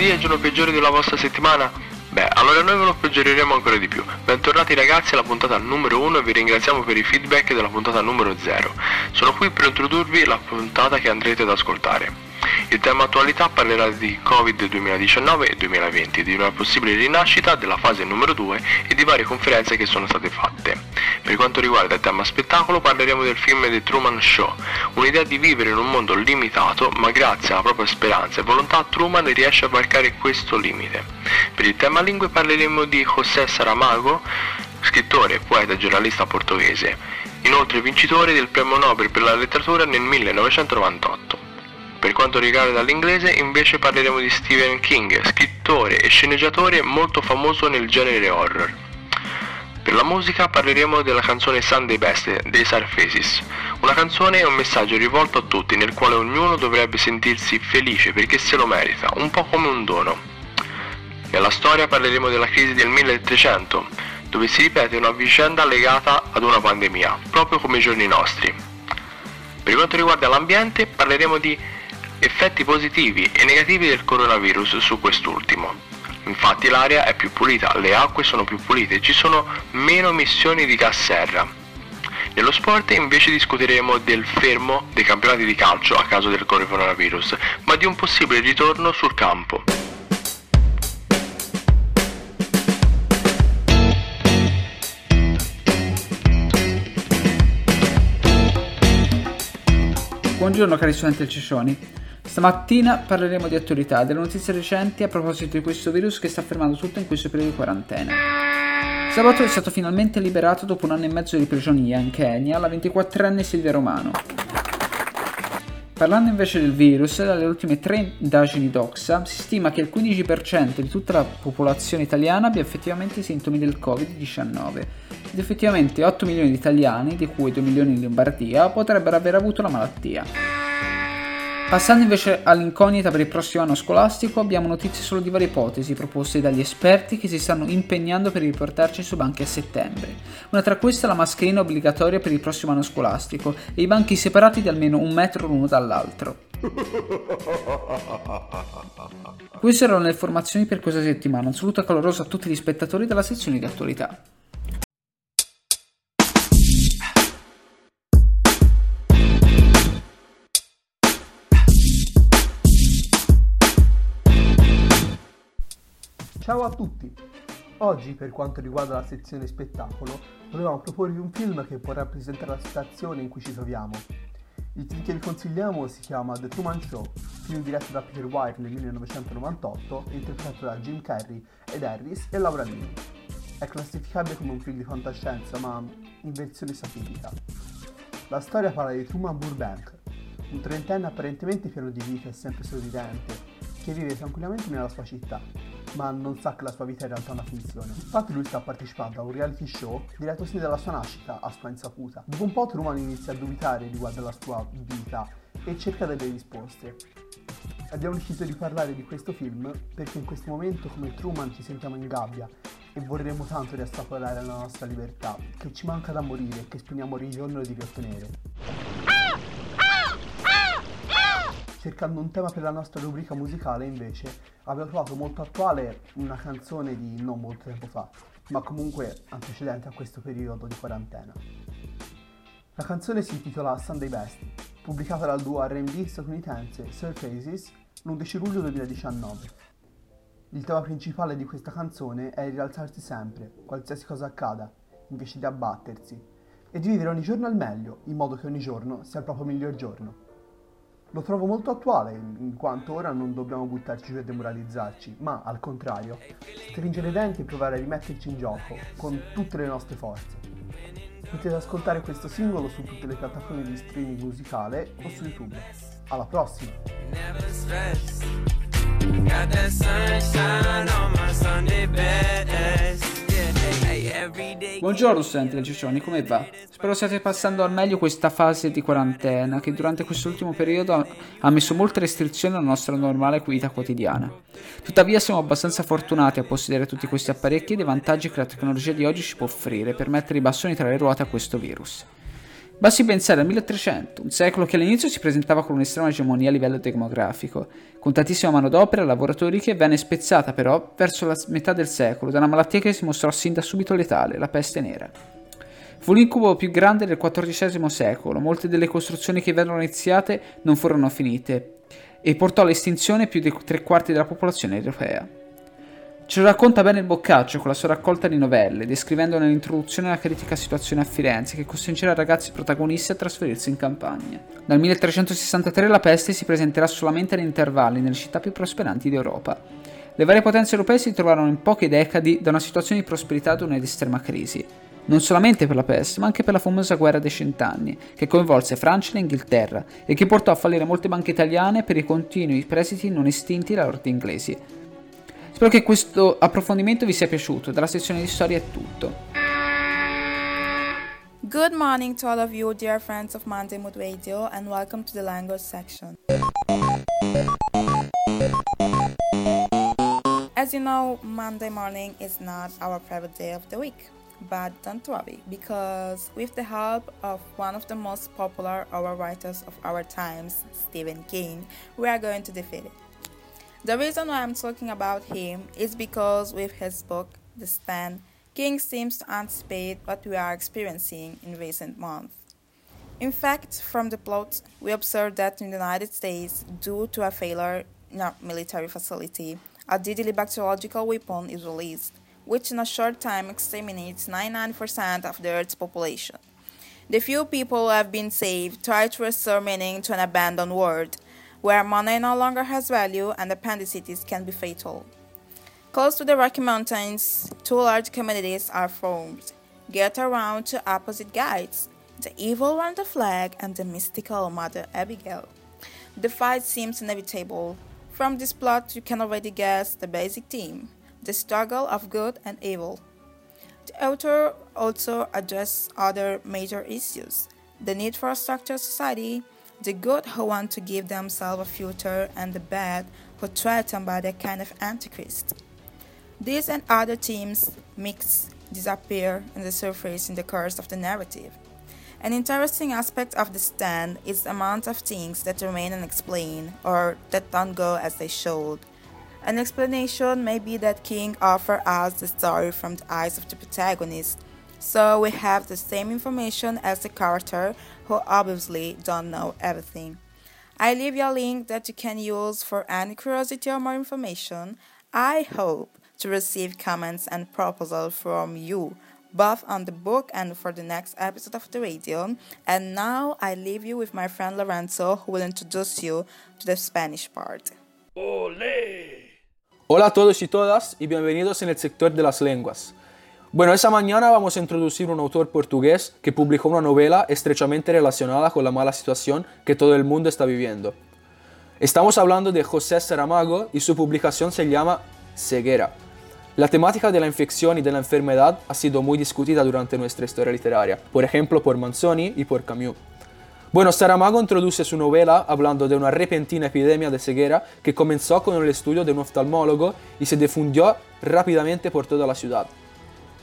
Lunedì è il giorno peggiore della vostra settimana? Beh, allora noi ve lo peggioreremo ancora di più. Bentornati ragazzi alla puntata numero 1 e vi ringraziamo per i feedback della puntata numero 0. Sono qui per introdurvi la puntata che andrete ad ascoltare. Il tema attualità parlerà di Covid 2019 e 2020, di una possibile rinascita della fase numero 2 e di varie conferenze che sono state fatte. Per quanto riguarda il tema spettacolo parleremo del film The Truman Show, un'idea di vivere in un mondo limitato, ma grazie alla propria speranza e volontà Truman riesce a varcare questo limite. Per il tema lingue parleremo di José Saramago, scrittore, poeta e giornalista portoghese, inoltre vincitore del premio Nobel per la letteratura nel 1998. Per quanto riguarda l'inglese invece parleremo di Stephen King, scrittore e sceneggiatore molto famoso nel genere horror. Per la musica parleremo della canzone Sunday Best dei Sarfaces. Una canzone è un messaggio rivolto a tutti nel quale ognuno dovrebbe sentirsi felice perché se lo merita, un po' come un dono. Nella storia parleremo della crisi del 1300, dove si ripete una vicenda legata ad una pandemia, proprio come i giorni nostri. Per quanto riguarda l'ambiente parleremo di effetti positivi e negativi del coronavirus su quest'ultimo. Infatti l'aria è più pulita, le acque sono più pulite ci sono meno emissioni di gas serra. Nello sport invece discuteremo del fermo dei campionati di calcio a causa del coronavirus, ma di un possibile ritorno sul campo. Buongiorno cari studenti del Ciccioni. Stamattina parleremo di attualità, delle notizie recenti a proposito di questo virus che sta fermando tutto in questo periodo di quarantena. Sabato è stato finalmente liberato dopo un anno e mezzo di prigionia in Kenya la 24enne Silvia Romano. Parlando invece del virus, dalle ultime tre indagini d'Oxa si stima che il 15% di tutta la popolazione italiana abbia effettivamente i sintomi del Covid-19 ed effettivamente 8 milioni di italiani, di cui 2 milioni in Lombardia, potrebbero aver avuto la malattia. Passando invece all'incognita per il prossimo anno scolastico, abbiamo notizie solo di varie ipotesi proposte dagli esperti che si stanno impegnando per riportarci su banchi a settembre. Una tra queste è la mascherina obbligatoria per il prossimo anno scolastico e i banchi separati di almeno un metro l'uno dall'altro. Queste erano le informazioni per questa settimana. Un saluto caloroso a tutti gli spettatori della sezione di attualità. Ciao a tutti! Oggi, per quanto riguarda la sezione spettacolo, volevamo proporvi un film che può rappresentare la situazione in cui ci troviamo. Il film che vi consigliamo si chiama The Truman Show, film diretto da Peter White nel 1998 e interpretato da Jim Carrey, Ed Harris e Laura Linney. È classificabile come un film di fantascienza, ma in versione satirica. La storia parla di Truman Burbank, un trentenne apparentemente pieno di vita e sempre sorridente, che vive tranquillamente nella sua città ma non sa che la sua vita è in realtà una finzione. Infatti lui sta partecipando a un reality show diretto sin dalla sua nascita a sua insaputa. Dopo un po' Truman inizia a dubitare riguardo alla sua vita e cerca delle risposte. Abbiamo deciso di parlare di questo film perché in questo momento come Truman ci sentiamo in gabbia e vorremmo tanto riassaporare la nostra libertà, che ci manca da morire e che speriamo ogni giorno di riottenere. Cercando un tema per la nostra rubrica musicale invece avevo trovato molto attuale una canzone di non molto tempo fa, ma comunque antecedente a questo periodo di quarantena. La canzone si intitola Sunday Best, pubblicata dal duo R&B statunitense Surfaces l'11 luglio 2019. Il tema principale di questa canzone è il rialzarsi sempre, qualsiasi cosa accada, invece di abbattersi, e di vivere ogni giorno al meglio, in modo che ogni giorno sia il proprio miglior giorno. Lo trovo molto attuale, in quanto ora non dobbiamo buttarci e demoralizzarci, ma al contrario, stringere i denti e provare a rimetterci in gioco con tutte le nostre forze. Potete ascoltare questo singolo su tutte le piattaforme di streaming musicale o su YouTube. Alla prossima! Buongiorno studenti del Ciccioni, come va? Spero stiate passando al meglio questa fase di quarantena che durante quest'ultimo periodo ha messo molte restrizioni alla nostra normale vita quotidiana. Tuttavia siamo abbastanza fortunati a possedere tutti questi apparecchi e dei vantaggi che la tecnologia di oggi ci può offrire per mettere i bastoni tra le ruote a questo virus. Basti pensare al 1300, un secolo che all'inizio si presentava con un'estrema egemonia a livello demografico, con tantissima manodopera e lavoratori che venne spezzata però verso la metà del secolo da una malattia che si mostrò sin da subito letale, la peste nera. Fu l'incubo più grande del XIV secolo, molte delle costruzioni che vennero iniziate non furono finite e portò all'estinzione più di tre quarti della popolazione europea. Ce lo racconta bene il Boccaccio con la sua raccolta di novelle, descrivendo nell'introduzione la critica situazione a Firenze che costringerà i ragazzi protagonisti a trasferirsi in campagna. Dal 1363 la peste si presenterà solamente ad intervalli nelle città più prosperanti d'Europa. Le varie potenze europee si trovarono in poche decadi da una situazione di prosperità ad una di estrema crisi. Non solamente per la peste, ma anche per la famosa guerra dei cent'anni, che coinvolse Francia e Inghilterra e che portò a fallire molte banche italiane per i continui prestiti non estinti da loro inglesi, Spero che questo approfondimento vi sia piaciuto. Dalla sezione di storia è tutto. Good morning to all of you, dear friends of Monday Mood Radio, and welcome to the language section. As you know, Monday morning is not our favorite day of the week. But don't worry, because with the help of one of the most popular horror writers of our times, Stephen King, we are going to defeat it. The reason why I'm talking about him is because with his book, The Stand, King seems to anticipate what we are experiencing in recent months. In fact, from the plot, we observe that in the United States, due to a failure in a military facility, a deadly bacteriological weapon is released, which in a short time exterminates 99% of the Earth's population. The few people who have been saved try to restore meaning to an abandoned world, where money no longer has value and appendicitis can be fatal. Close to the Rocky Mountains, two large communities are formed. Get around to opposite guides the evil one the flag and the mystical Mother Abigail. The fight seems inevitable. From this plot, you can already guess the basic theme the struggle of good and evil. The author also addresses other major issues the need for a structured society, the good who want to give themselves a future, and the bad who threatened by the kind of antichrist. These and other themes mix, disappear, and the surface in the course of the narrative. An interesting aspect of the stand is the amount of things that remain unexplained or that don't go as they should. An explanation may be that King offers us the story from the eyes of the protagonist, so we have the same information as the character who obviously don't know everything. I leave you a link that you can use for any curiosity or more information. I hope to receive comments and proposals from you, both on the book and for the next episode of the radio. And now I leave you with my friend Lorenzo, who will introduce you to the Spanish part. ¡Olé! Hola a todos y todas y bienvenidos en el sector de las lenguas. Bueno, esa mañana vamos a introducir un autor portugués que publicó una novela estrechamente relacionada con la mala situación que todo el mundo está viviendo. Estamos hablando de José Saramago y su publicación se llama Ceguera. La temática de la infección y de la enfermedad ha sido muy discutida durante nuestra historia literaria, por ejemplo por Manzoni y por Camus. Bueno, Saramago introduce su novela hablando de una repentina epidemia de ceguera que comenzó con el estudio de un oftalmólogo y se difundió rápidamente por toda la ciudad.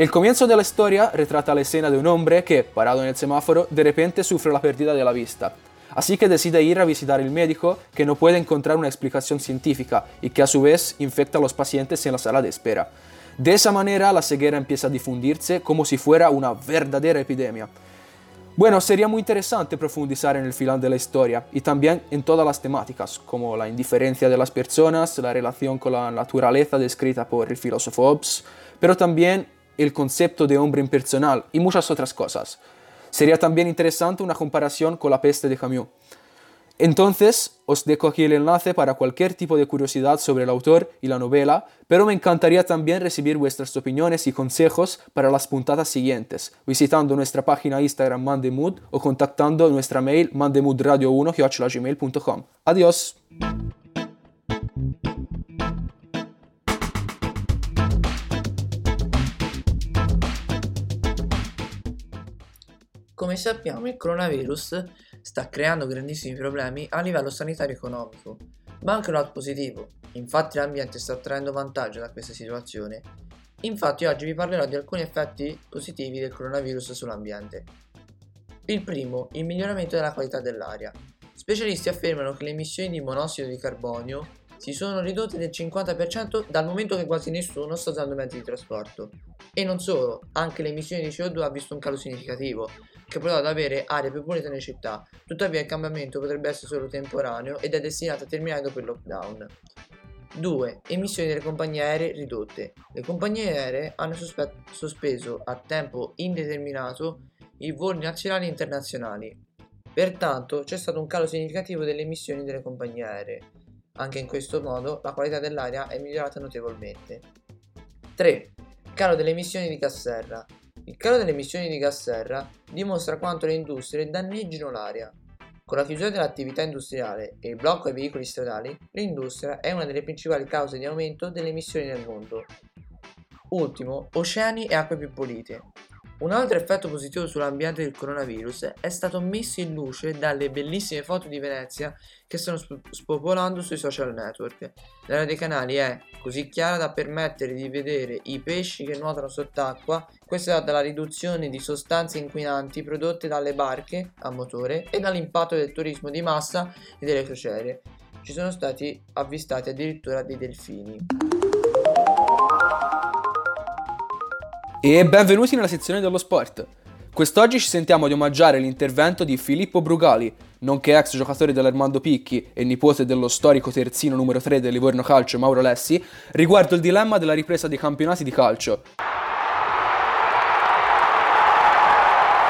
El comienzo de la historia retrata la escena de un hombre que, parado en el semáforo, de repente sufre la pérdida de la vista. Así que decide ir a visitar el médico que no puede encontrar una explicación científica y que a su vez infecta a los pacientes en la sala de espera. De esa manera la ceguera empieza a difundirse como si fuera una verdadera epidemia. Bueno, sería muy interesante profundizar en el final de la historia y también en todas las temáticas, como la indiferencia de las personas, la relación con la naturaleza descrita por el filósofo Hobbes, pero también el concepto de hombre impersonal y muchas otras cosas. Sería también interesante una comparación con la peste de Camus. Entonces, os dejo aquí el enlace para cualquier tipo de curiosidad sobre el autor y la novela, pero me encantaría también recibir vuestras opiniones y consejos para las puntadas siguientes, visitando nuestra página Instagram Mandemood o contactando nuestra mail mandemudradio1.gmail.com. Adiós. Come sappiamo il coronavirus sta creando grandissimi problemi a livello sanitario e economico, ma anche un lato positivo, infatti l'ambiente sta traendo vantaggio da questa situazione. Infatti oggi vi parlerò di alcuni effetti positivi del coronavirus sull'ambiente. Il primo, il miglioramento della qualità dell'aria. Specialisti affermano che le emissioni di monossido di carbonio si sono ridotte del 50% dal momento che quasi nessuno sta usando mezzi di trasporto. E non solo, anche le emissioni di CO2 hanno visto un calo significativo, che portò ad avere aree più pulite nelle città. Tuttavia il cambiamento potrebbe essere solo temporaneo ed è destinato a terminare dopo il lockdown. 2. Emissioni delle compagnie aeree ridotte. Le compagnie aeree hanno sospe- sospeso a tempo indeterminato i voli nazionali e internazionali. Pertanto c'è stato un calo significativo delle emissioni delle compagnie aeree. Anche in questo modo la qualità dell'aria è migliorata notevolmente. 3. Calo delle emissioni di gas serra. Il calo delle emissioni di gas serra dimostra quanto le industrie danneggino l'aria. Con la chiusura dell'attività industriale e il blocco ai veicoli stradali, l'industria è una delle principali cause di aumento delle emissioni nel mondo. Ultimo, oceani e acque più pulite. Un altro effetto positivo sull'ambiente del coronavirus è stato messo in luce dalle bellissime foto di Venezia che stanno sp- spopolando sui social network. L'area dei canali è così chiara da permettere di vedere i pesci che nuotano sott'acqua, questo è dalla riduzione di sostanze inquinanti prodotte dalle barche a motore e dall'impatto del turismo di massa e delle crociere. Ci sono stati avvistati addirittura dei delfini. E benvenuti nella sezione dello sport. Quest'oggi ci sentiamo di omaggiare l'intervento di Filippo Brugali, nonché ex giocatore dell'Armando Picchi e nipote dello storico terzino numero 3 del Livorno Calcio Mauro Lessi, riguardo il dilemma della ripresa dei campionati di calcio.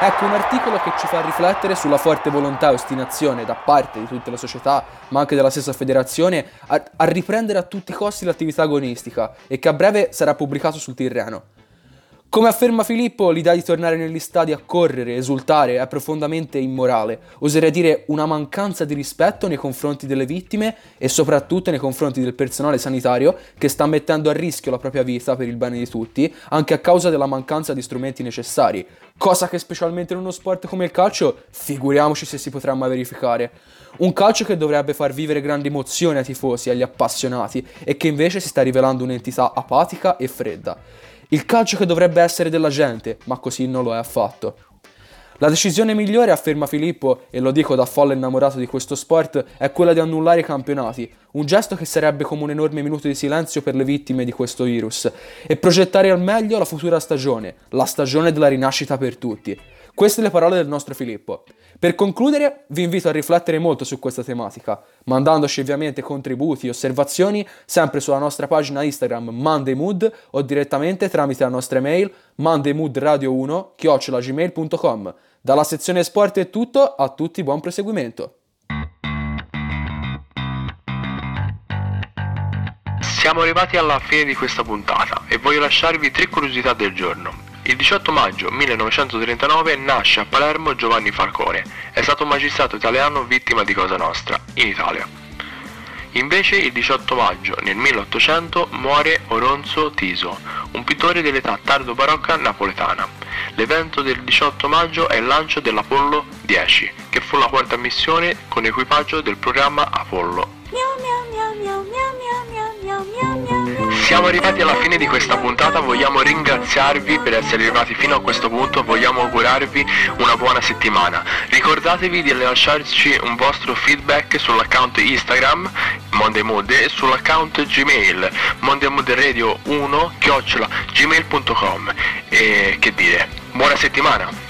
Ecco un articolo che ci fa riflettere sulla forte volontà e ostinazione da parte di tutte le società, ma anche della stessa federazione, a, a riprendere a tutti i costi l'attività agonistica e che a breve sarà pubblicato sul Tirreno. Come afferma Filippo, l'idea di tornare negli stadi a correre, esultare, è profondamente immorale, oserei dire una mancanza di rispetto nei confronti delle vittime e soprattutto nei confronti del personale sanitario che sta mettendo a rischio la propria vita per il bene di tutti, anche a causa della mancanza di strumenti necessari, cosa che specialmente in uno sport come il calcio, figuriamoci se si potrà mai verificare. Un calcio che dovrebbe far vivere grandi emozioni ai tifosi agli appassionati e che invece si sta rivelando un'entità apatica e fredda. Il calcio che dovrebbe essere della gente, ma così non lo è affatto. La decisione migliore, afferma Filippo, e lo dico da folle innamorato di questo sport, è quella di annullare i campionati, un gesto che sarebbe come un enorme minuto di silenzio per le vittime di questo virus, e progettare al meglio la futura stagione, la stagione della rinascita per tutti. Queste le parole del nostro Filippo. Per concludere, vi invito a riflettere molto su questa tematica, mandandoci ovviamente contributi e osservazioni sempre sulla nostra pagina Instagram MondayMood o direttamente tramite la nostra email mondaymoodradio1 gmail.com. Dalla sezione sport è tutto, a tutti buon proseguimento. Siamo arrivati alla fine di questa puntata e voglio lasciarvi tre curiosità del giorno. Il 18 maggio 1939 nasce a Palermo Giovanni Falcone, è stato un magistrato italiano vittima di Cosa Nostra, in Italia. Invece il 18 maggio nel 1800 muore Oronzo Tiso, un pittore dell'età tardo barocca napoletana. L'evento del 18 maggio è il lancio dell'Apollo 10, che fu la quarta missione con equipaggio del programma Apollo. Siamo arrivati alla fine di questa puntata, vogliamo ringraziarvi per essere arrivati fino a questo punto, vogliamo augurarvi una buona settimana. Ricordatevi di lasciarci un vostro feedback sull'account Instagram Monday Mood e sull'account Gmail mondaymoodradio1 gmail.com e che dire, buona settimana!